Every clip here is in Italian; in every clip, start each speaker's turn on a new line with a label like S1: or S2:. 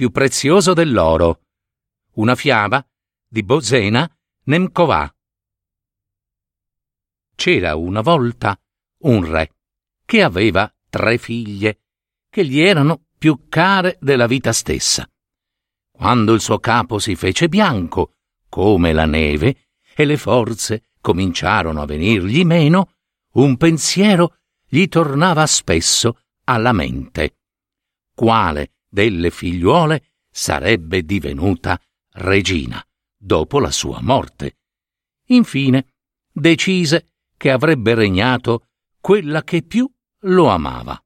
S1: più prezioso dell'oro. Una fiaba di Bozena Nemkovà. C'era una volta un re che aveva tre figlie che gli erano più care della vita stessa. Quando il suo capo si fece bianco, come la neve, e le forze cominciarono a venirgli meno, un pensiero gli tornava spesso alla mente. Quale delle figliuole sarebbe divenuta regina dopo la sua morte. Infine decise che avrebbe regnato quella che più lo amava.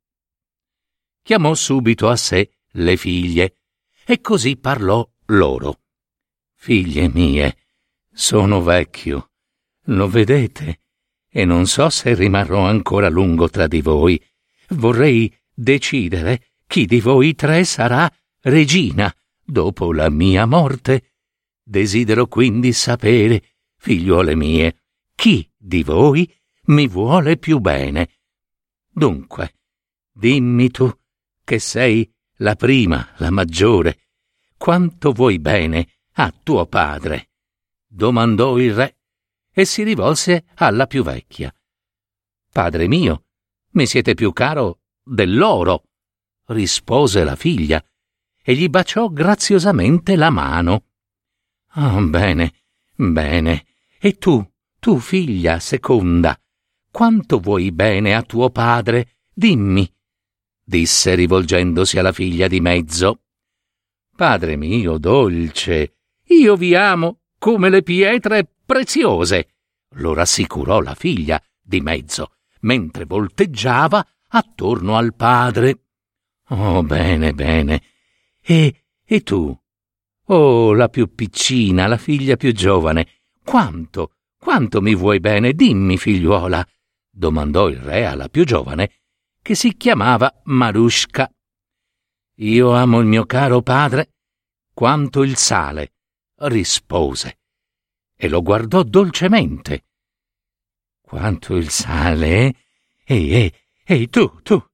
S1: Chiamò subito a sé le figlie e così parlò loro. Figlie mie, sono vecchio, lo vedete, e non so se rimarrò ancora a lungo tra di voi. Vorrei decidere chi di voi tre sarà regina dopo la mia morte. Desidero quindi sapere, figliuole mie, chi di voi mi vuole più bene. Dunque, dimmi tu, che sei la prima, la maggiore, quanto vuoi bene a tuo padre? domandò il re e si rivolse alla più vecchia. Padre mio, mi siete più caro dell'oro rispose la figlia, e gli baciò graziosamente la mano. Ah, oh, bene, bene. E tu, tu figlia seconda, quanto vuoi bene a tuo padre? Dimmi, disse rivolgendosi alla figlia di mezzo. Padre mio dolce, io vi amo come le pietre preziose, lo rassicurò la figlia di mezzo, mentre volteggiava attorno al padre. Oh, bene, bene. E, e tu? Oh, la più piccina, la figlia più giovane. Quanto, quanto mi vuoi bene? Dimmi, figliuola, domandò il re alla più giovane, che si chiamava Marushka. Io amo il mio caro padre quanto il sale, rispose, e lo guardò dolcemente. Quanto il sale? Eh? Ehi, ehi, ehi, tu, tu,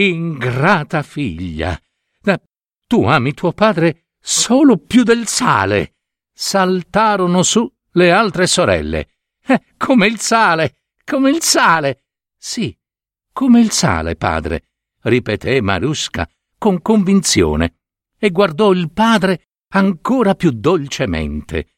S1: Ingrata figlia, tu ami tuo padre solo più del sale. Saltarono su le altre sorelle. Eh, come il sale, come il sale. Sì, come il sale, padre, ripeté Marusca con convinzione e guardò il padre ancora più dolcemente.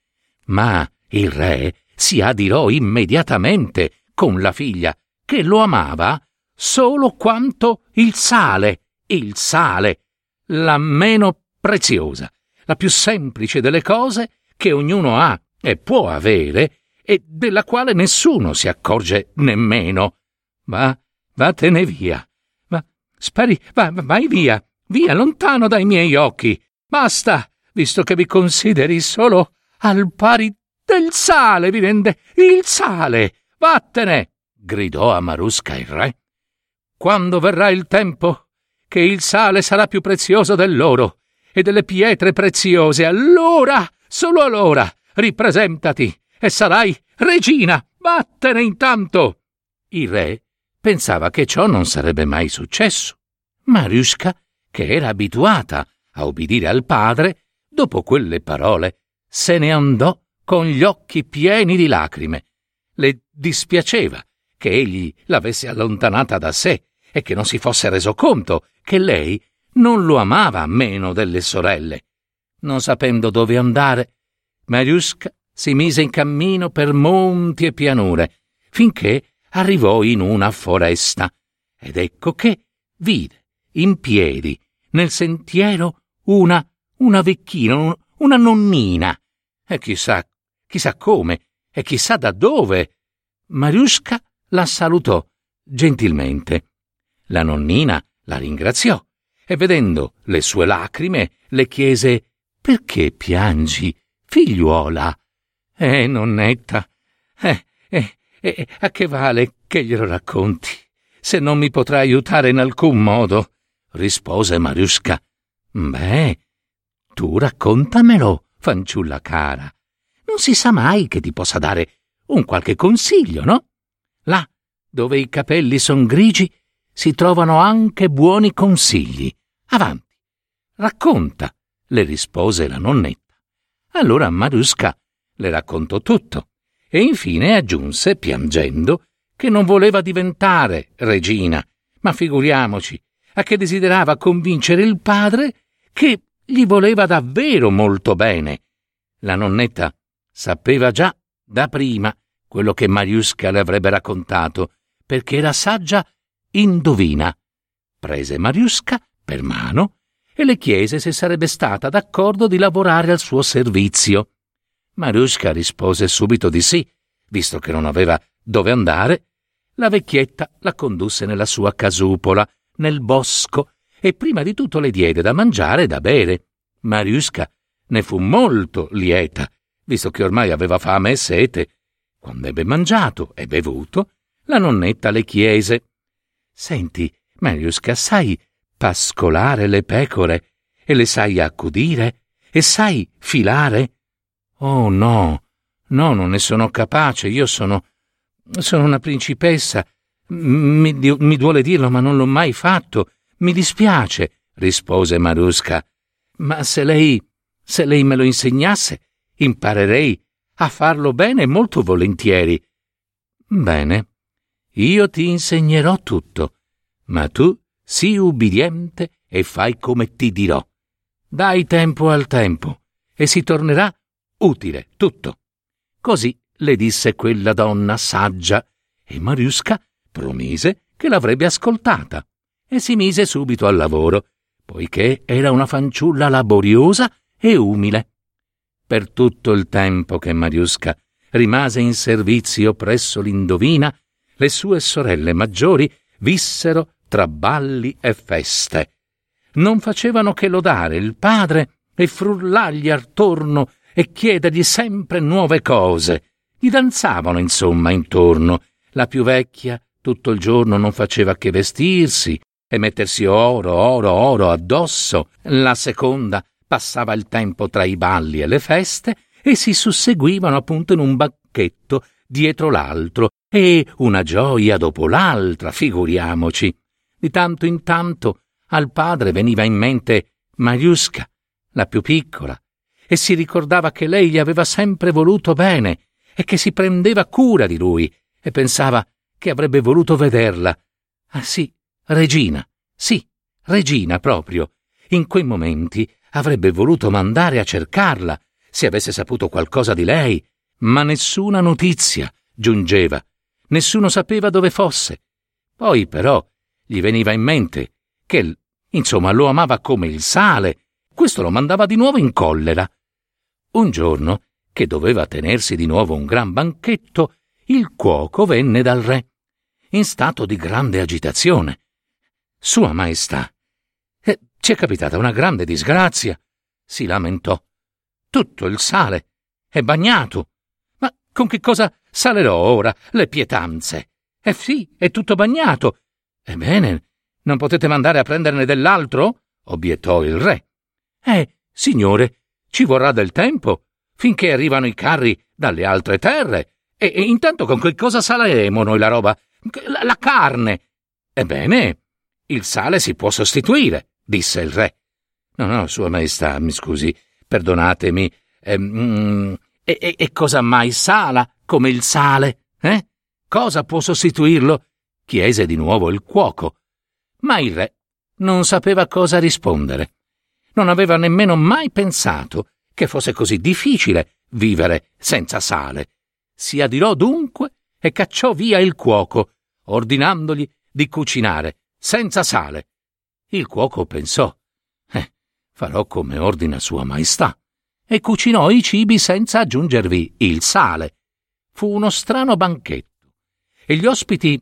S1: Ma il re si adirò immediatamente con la figlia, che lo amava solo quanto il sale, il sale, la meno preziosa, la più semplice delle cose che ognuno ha e può avere e della quale nessuno si accorge nemmeno. Va, vattene via. Va, spari, va, vai via, via, lontano dai miei occhi. Basta, visto che vi consideri solo al pari del sale, vi rende il sale. Vattene! gridò a Marusca il re quando verrà il tempo che il sale sarà più prezioso dell'oro e delle pietre preziose, allora, solo allora, ripresentati e sarai regina. Vattene intanto. Il re pensava che ciò non sarebbe mai successo. Mariuszka, che era abituata a obbedire al padre, dopo quelle parole se ne andò con gli occhi pieni di lacrime. Le dispiaceva che egli l'avesse allontanata da sé e che non si fosse reso conto che lei non lo amava meno delle sorelle. Non sapendo dove andare, Mariuszka si mise in cammino per monti e pianure, finché arrivò in una foresta. Ed ecco che vide, in piedi, nel sentiero, una, una vecchina, una nonnina. E chissà, chissà come, e chissà da dove. Mariuszka la salutò gentilmente la nonnina la ringraziò e vedendo le sue lacrime le chiese Perché piangi, figliuola? Eh, nonnetta, eh, eh, eh, a che vale che glielo racconti, se non mi potrà aiutare in alcun modo? rispose Mariusca. Beh, tu raccontamelo, fanciulla cara. Non si sa mai che ti possa dare un qualche consiglio, no? Là, dove i capelli son grigi, si trovano anche buoni consigli. Avanti, racconta, le rispose la nonnetta. Allora Marusca le raccontò tutto e infine aggiunse, piangendo, che non voleva diventare regina, ma figuriamoci, a che desiderava convincere il padre che gli voleva davvero molto bene. La nonnetta sapeva già da prima quello che Mariusca le avrebbe raccontato, perché era saggia indovina. Prese Mariusca per mano e le chiese se sarebbe stata d'accordo di lavorare al suo servizio. Mariusca rispose subito di sì, visto che non aveva dove andare. La vecchietta la condusse nella sua casupola, nel bosco, e prima di tutto le diede da mangiare e da bere. Mariusca ne fu molto lieta, visto che ormai aveva fame e sete, quando ebbe mangiato e bevuto, la nonnetta le chiese Senti, Mariusca, sai pascolare le pecore e le sai accudire e sai filare? Oh no, no, non ne sono capace, io sono. sono una principessa. Mi, mi duole dirlo, ma non l'ho mai fatto. Mi dispiace, rispose Marusca. Ma se lei. se lei me lo insegnasse, imparerei a farlo bene molto volentieri. Bene, io ti insegnerò tutto, ma tu sii ubbidiente e fai come ti dirò. Dai tempo al tempo e si tornerà utile tutto. Così le disse quella donna saggia e Mariusca promise che l'avrebbe ascoltata e si mise subito al lavoro, poiché era una fanciulla laboriosa e umile per tutto il tempo che Mariusca rimase in servizio presso l'indovina, le sue sorelle maggiori vissero tra balli e feste. Non facevano che lodare il padre e frullargli attorno e chiedergli sempre nuove cose. Gli danzavano, insomma, intorno. La più vecchia tutto il giorno non faceva che vestirsi e mettersi oro, oro, oro addosso. La seconda passava il tempo tra i balli e le feste e si susseguivano appunto in un banchetto dietro l'altro e una gioia dopo l'altra, figuriamoci. Di tanto in tanto al padre veniva in mente Mariusca, la più piccola, e si ricordava che lei gli aveva sempre voluto bene e che si prendeva cura di lui e pensava che avrebbe voluto vederla. Ah sì, Regina, sì, Regina proprio. In quei momenti avrebbe voluto mandare a cercarla, se avesse saputo qualcosa di lei, ma nessuna notizia giungeva, nessuno sapeva dove fosse. Poi però gli veniva in mente che, insomma, lo amava come il sale, questo lo mandava di nuovo in collera. Un giorno, che doveva tenersi di nuovo un gran banchetto, il cuoco venne dal re, in stato di grande agitazione. Sua Maestà, ci è capitata una grande disgrazia, si lamentò. Tutto il sale è bagnato. Con che cosa salerò ora le pietanze? Eh sì, è tutto bagnato. Ebbene, non potete mandare a prenderne dell'altro? obiettò il re. Eh, signore, ci vorrà del tempo, finché arrivano i carri dalle altre terre. E, e intanto con che cosa saleremo noi la roba? La, la carne. Ebbene, il sale si può sostituire disse il re. No, no, Sua Maestà, mi scusi, perdonatemi. Ehm, e, e, e cosa mai sala come il sale? Eh? Cosa può sostituirlo? chiese di nuovo il cuoco. Ma il re non sapeva cosa rispondere. Non aveva nemmeno mai pensato che fosse così difficile vivere senza sale. Si adirò dunque e cacciò via il cuoco, ordinandogli di cucinare senza sale il cuoco pensò, eh, farò come ordina Sua Maestà, e cucinò i cibi senza aggiungervi il sale. Fu uno strano banchetto, e gli ospiti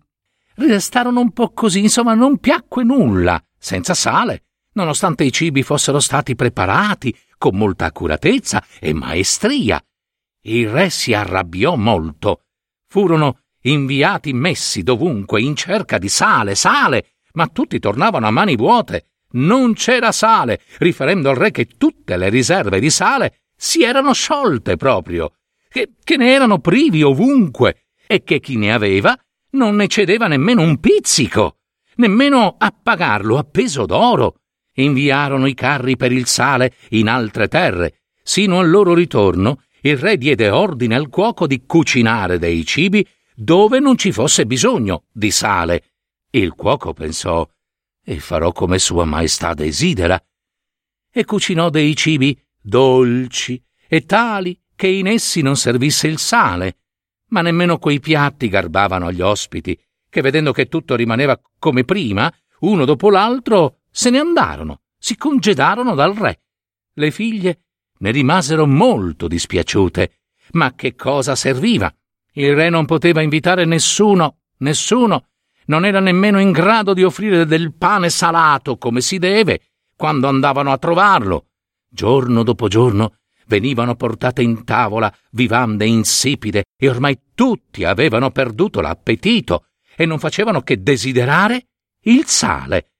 S1: restarono un po' così, insomma, non piacque nulla, senza sale, nonostante i cibi fossero stati preparati con molta accuratezza e maestria. Il re si arrabbiò molto. Furono inviati messi dovunque in cerca di sale, sale, ma tutti tornavano a mani vuote. Non c'era sale, riferendo al re che tutte le riserve di sale si erano sciolte proprio, che, che ne erano privi ovunque e che chi ne aveva non ne cedeva nemmeno un pizzico, nemmeno a pagarlo a peso d'oro. Inviarono i carri per il sale in altre terre. Sino al loro ritorno, il re diede ordine al cuoco di cucinare dei cibi dove non ci fosse bisogno di sale. Il cuoco pensò, e farò come Sua Maestà desidera. E cucinò dei cibi dolci e tali che in essi non servisse il sale, ma nemmeno quei piatti garbavano agli ospiti, che vedendo che tutto rimaneva come prima, uno dopo l'altro se ne andarono, si congedarono dal re. Le figlie ne rimasero molto dispiaciute. Ma che cosa serviva? Il re non poteva invitare nessuno, nessuno, non era nemmeno in grado di offrire del pane salato come si deve quando andavano a trovarlo. Giorno dopo giorno venivano portate in tavola vivande insipide e ormai tutti avevano perduto l'appetito e non facevano che desiderare il sale.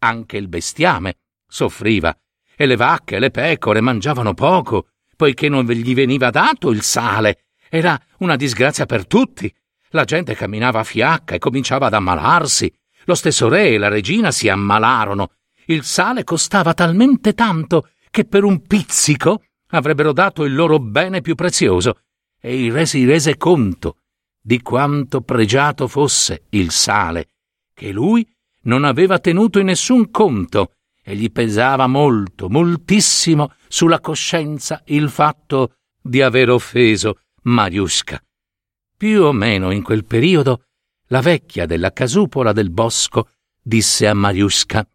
S1: Anche il bestiame soffriva e le vacche e le pecore mangiavano poco, poiché non gli veniva dato il sale. Era una disgrazia per tutti. La gente camminava a fiacca e cominciava ad ammalarsi. Lo stesso re e la regina si ammalarono. Il sale costava talmente tanto che per un pizzico avrebbero dato il loro bene più prezioso, e il re si rese conto di quanto pregiato fosse il sale, che lui non aveva tenuto in nessun conto, e gli pesava molto, moltissimo sulla coscienza il fatto di aver offeso Mariusca. Più o meno in quel periodo la vecchia della casupola del bosco disse a Mariusca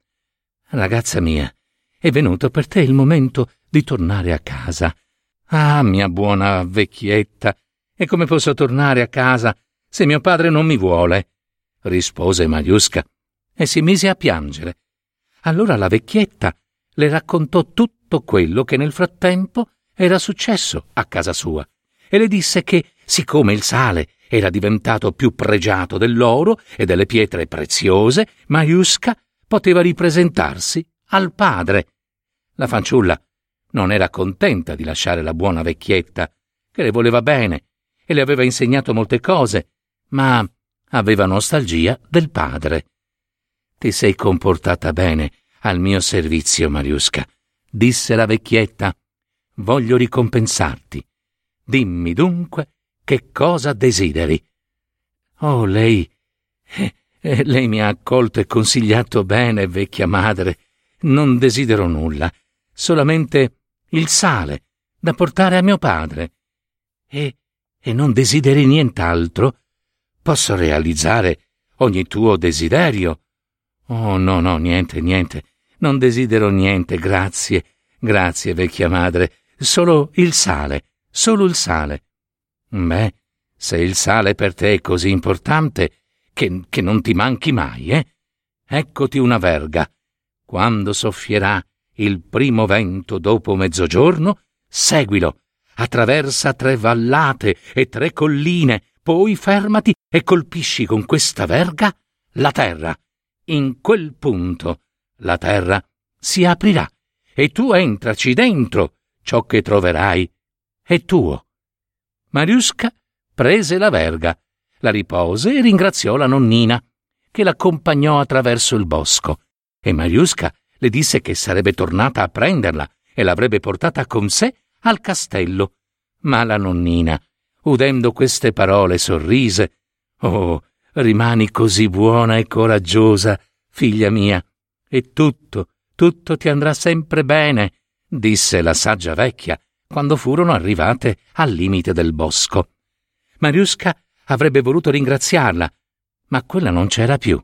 S1: Ragazza mia, è venuto per te il momento di tornare a casa. Ah, mia buona vecchietta, e come posso tornare a casa se mio padre non mi vuole? rispose Mariusca e si mise a piangere. Allora la vecchietta le raccontò tutto quello che nel frattempo era successo a casa sua e le disse che, siccome il sale era diventato più pregiato dell'oro e delle pietre preziose, Mariusca poteva ripresentarsi al padre. La fanciulla non era contenta di lasciare la buona vecchietta, che le voleva bene e le aveva insegnato molte cose, ma aveva nostalgia del padre. Ti sei comportata bene al mio servizio, Mariusca, disse la vecchietta. Voglio ricompensarti. Dimmi dunque che cosa desideri. Oh, lei. Eh, eh, lei mi ha accolto e consigliato bene, vecchia madre. Non desidero nulla, solamente il sale da portare a mio padre. E, e non desideri nient'altro? Posso realizzare ogni tuo desiderio. Oh, no, no, niente, niente. Non desidero niente, grazie, grazie, vecchia madre. Solo il sale, solo il sale. Beh, se il sale per te è così importante, che, che non ti manchi mai, eh? Eccoti una verga. Quando soffierà il primo vento dopo mezzogiorno, seguilo, attraversa tre vallate e tre colline, poi fermati e colpisci con questa verga la terra. In quel punto la terra si aprirà e tu entraci dentro. Ciò che troverai è tuo. Mariusca prese la verga, la ripose e ringraziò la nonnina, che l'accompagnò attraverso il bosco. E Mariusca le disse che sarebbe tornata a prenderla e l'avrebbe portata con sé al castello. Ma la nonnina, udendo queste parole, sorrise. Oh, rimani così buona e coraggiosa, figlia mia, e tutto, tutto ti andrà sempre bene, disse la saggia vecchia quando furono arrivate al limite del bosco. Mariusca avrebbe voluto ringraziarla, ma quella non c'era più.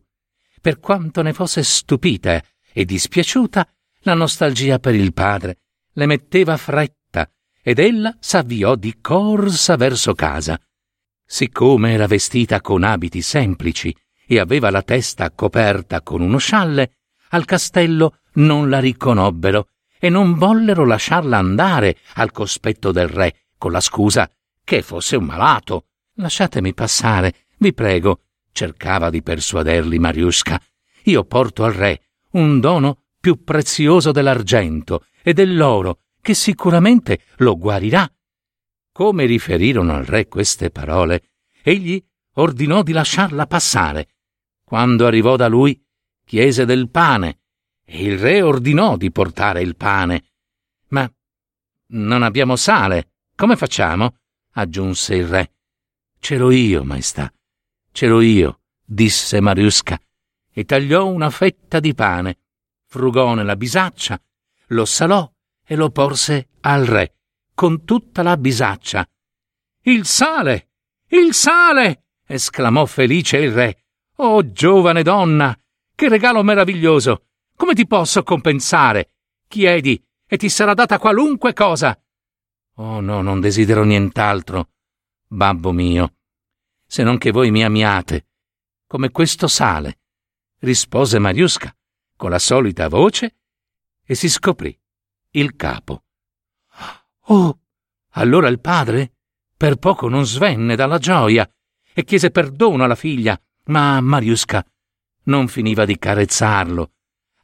S1: Per quanto ne fosse stupita e dispiaciuta, la nostalgia per il padre le metteva fretta ed ella s'avviò di corsa verso casa. Siccome era vestita con abiti semplici e aveva la testa coperta con uno scialle, al castello non la riconobbero e non vollero lasciarla andare al cospetto del re con la scusa che fosse un malato. Lasciatemi passare, vi prego, cercava di persuaderli Mariusca. Io porto al re un dono più prezioso dell'argento e dell'oro, che sicuramente lo guarirà. Come riferirono al re queste parole, egli ordinò di lasciarla passare. Quando arrivò da lui, chiese del pane, e il re ordinò di portare il pane. Ma non abbiamo sale. Come facciamo? aggiunse il re. C'ero io, maestà. C'ero io, disse Mariusca, e tagliò una fetta di pane, frugò nella bisaccia, lo salò e lo porse al re, con tutta la bisaccia. Il sale! Il sale! esclamò felice il re. Oh, giovane donna! Che regalo meraviglioso! Come ti posso compensare? Chiedi e ti sarà data qualunque cosa. Oh no, non desidero nient'altro, babbo mio, se non che voi mi amiate, come questo sale, rispose Mariusca con la solita voce e si scoprì il capo. Oh! Allora il padre per poco non svenne dalla gioia e chiese perdono alla figlia, ma Mariusca non finiva di carezzarlo.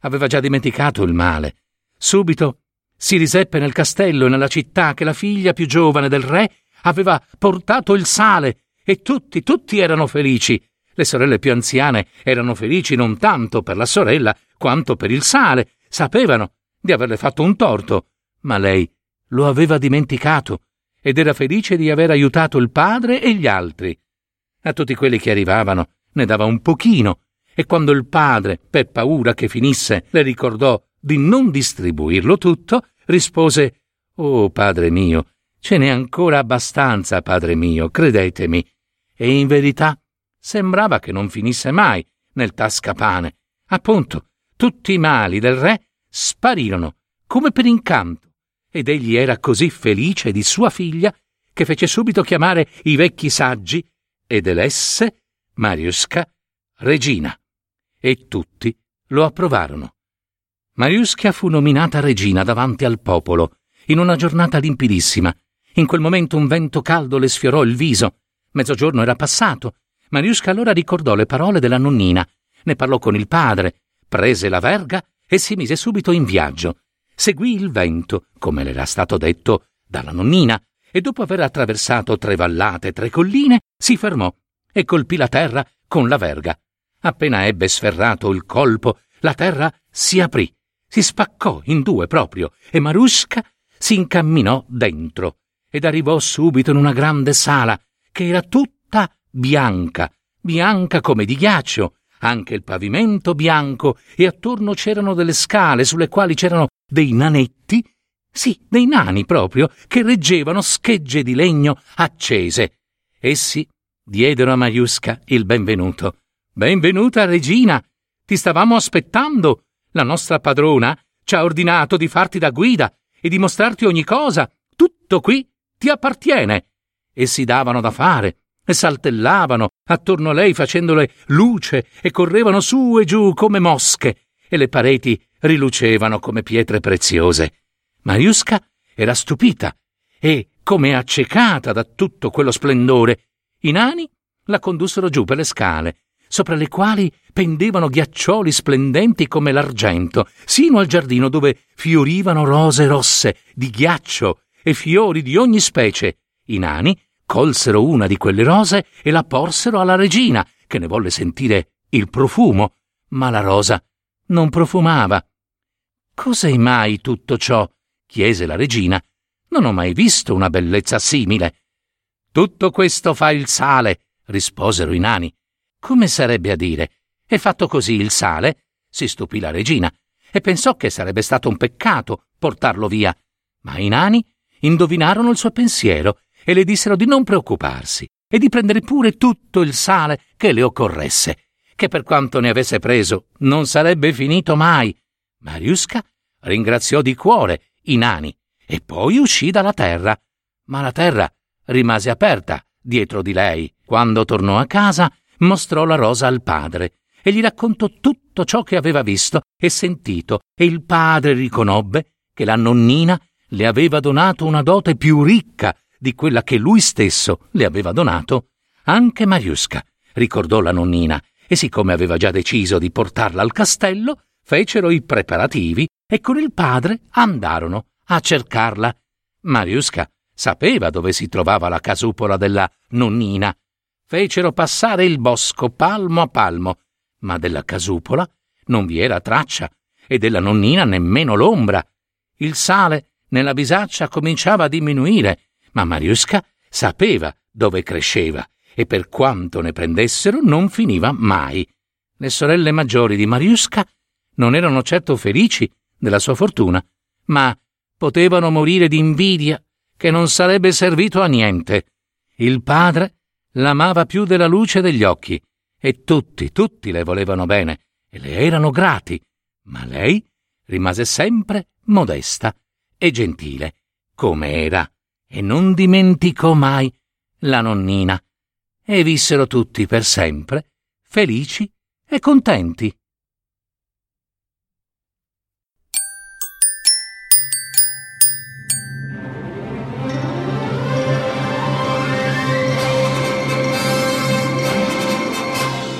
S1: Aveva già dimenticato il male. Subito si riseppe nel castello e nella città che la figlia più giovane del re aveva portato il sale e tutti, tutti erano felici. Le sorelle più anziane erano felici non tanto per la sorella quanto per il sale. Sapevano di averle fatto un torto, ma lei lo aveva dimenticato ed era felice di aver aiutato il padre e gli altri. A tutti quelli che arrivavano ne dava un pochino, e quando il padre, per paura che finisse, le ricordò di non distribuirlo tutto, rispose Oh, padre mio, ce n'è ancora abbastanza, padre mio, credetemi. E in verità sembrava che non finisse mai nel tascapane. Appunto, tutti i mali del re sparirono come per incanto, ed egli era così felice di sua figlia che fece subito chiamare i vecchi saggi ed elesse Mariusca regina. E tutti lo approvarono. Mariusca fu nominata regina davanti al popolo, in una giornata limpidissima. In quel momento un vento caldo le sfiorò il viso. Mezzogiorno era passato. Mariusca allora ricordò le parole della nonnina, ne parlò con il padre, prese la verga e si mise subito in viaggio. Seguì il vento, come le era stato detto dalla nonnina, e dopo aver attraversato tre vallate e tre colline, si fermò e colpì la terra con la verga. Appena ebbe sferrato il colpo, la terra si aprì si spaccò in due proprio e Marusca si incamminò dentro ed arrivò subito in una grande sala che era tutta bianca, bianca come di ghiaccio, anche il pavimento bianco e attorno c'erano delle scale sulle quali c'erano dei nanetti, sì, dei nani proprio, che reggevano schegge di legno accese. Essi diedero a Maiusca il benvenuto. Benvenuta, regina! Ti stavamo aspettando! La nostra padrona ci ha ordinato di farti da guida e di mostrarti ogni cosa. Tutto qui ti appartiene. E si davano da fare, e saltellavano attorno a lei facendole luce e correvano su e giù come mosche, e le pareti rilucevano come pietre preziose. Mariusca era stupita e, come accecata da tutto quello splendore, i nani la condussero giù per le scale sopra le quali pendevano ghiaccioli splendenti come l'argento, sino al giardino dove fiorivano rose rosse di ghiaccio e fiori di ogni specie. I nani colsero una di quelle rose e la porsero alla regina, che ne volle sentire il profumo, ma la rosa non profumava. Cos'è mai tutto ciò? chiese la regina. Non ho mai visto una bellezza simile. Tutto questo fa il sale, risposero i nani. Come sarebbe a dire? È fatto così il sale? si stupì la regina e pensò che sarebbe stato un peccato portarlo via. Ma i nani indovinarono il suo pensiero e le dissero di non preoccuparsi e di prendere pure tutto il sale che le occorresse, che per quanto ne avesse preso non sarebbe finito mai. Mariusca ringraziò di cuore i nani e poi uscì dalla terra. Ma la terra rimase aperta dietro di lei. Quando tornò a casa, mostrò la rosa al padre e gli raccontò tutto ciò che aveva visto e sentito, e il padre riconobbe che la nonnina le aveva donato una dote più ricca di quella che lui stesso le aveva donato. Anche Mariusca, ricordò la nonnina, e siccome aveva già deciso di portarla al castello, fecero i preparativi e con il padre andarono a cercarla. Mariusca sapeva dove si trovava la casupola della nonnina. Fecero passare il bosco palmo a palmo, ma della casupola non vi era traccia e della nonnina nemmeno l'ombra. Il sale nella bisaccia cominciava a diminuire, ma Mariusca sapeva dove cresceva e per quanto ne prendessero non finiva mai. Le sorelle maggiori di Mariusca non erano certo felici della sua fortuna, ma potevano morire di invidia che non sarebbe servito a niente. Il padre l'amava più della luce degli occhi e tutti, tutti le volevano bene e le erano grati, ma lei rimase sempre modesta e gentile, come era, e non dimenticò mai la nonnina, e vissero tutti per sempre felici e contenti.